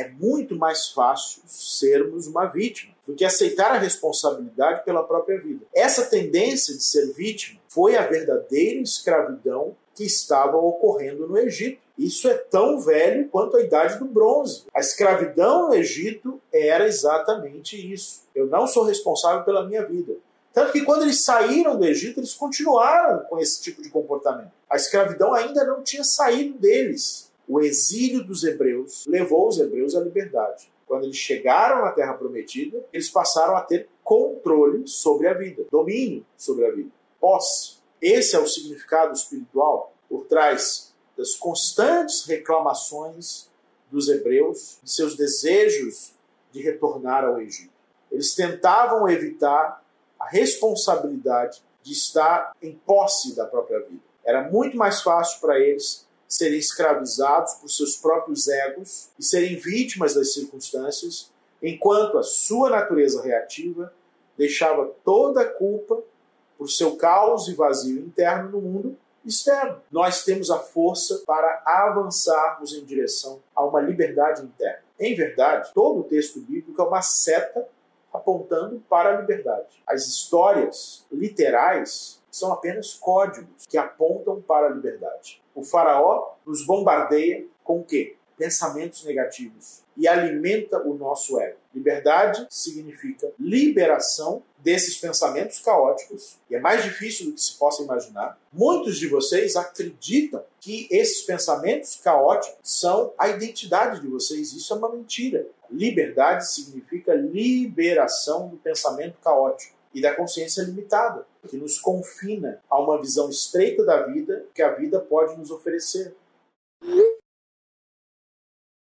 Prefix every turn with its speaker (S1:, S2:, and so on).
S1: é muito mais fácil sermos uma vítima do que aceitar a responsabilidade pela própria vida. Essa tendência de ser vítima foi a verdadeira escravidão que estava ocorrendo no Egito. Isso é tão velho quanto a idade do bronze. A escravidão no Egito era exatamente isso. Eu não sou responsável pela minha vida. Tanto que quando eles saíram do Egito, eles continuaram com esse tipo de comportamento. A escravidão ainda não tinha saído deles. O exílio dos hebreus levou os hebreus à liberdade. Quando eles chegaram na Terra Prometida, eles passaram a ter controle sobre a vida, domínio sobre a vida, posse. Esse é o significado espiritual por trás das constantes reclamações dos hebreus, de seus desejos de retornar ao Egito. Eles tentavam evitar a responsabilidade de estar em posse da própria vida. Era muito mais fácil para eles serem escravizados por seus próprios egos e serem vítimas das circunstâncias, enquanto a sua natureza reativa deixava toda a culpa por seu caos e vazio interno no mundo externo. Nós temos a força para avançarmos em direção a uma liberdade interna. Em verdade, todo o texto bíblico é uma seta apontando para a liberdade. As histórias literais são apenas códigos que apontam para a liberdade. O faraó nos bombardeia com o quê? Pensamentos negativos e alimenta o nosso ego. Liberdade significa liberação desses pensamentos caóticos, e é mais difícil do que se possa imaginar. Muitos de vocês acreditam que esses pensamentos caóticos são a identidade de vocês. Isso é uma mentira. Liberdade significa liberação do pensamento caótico e da consciência limitada, que nos confina a uma visão estreita da vida que a vida pode nos oferecer. Mm-hmm.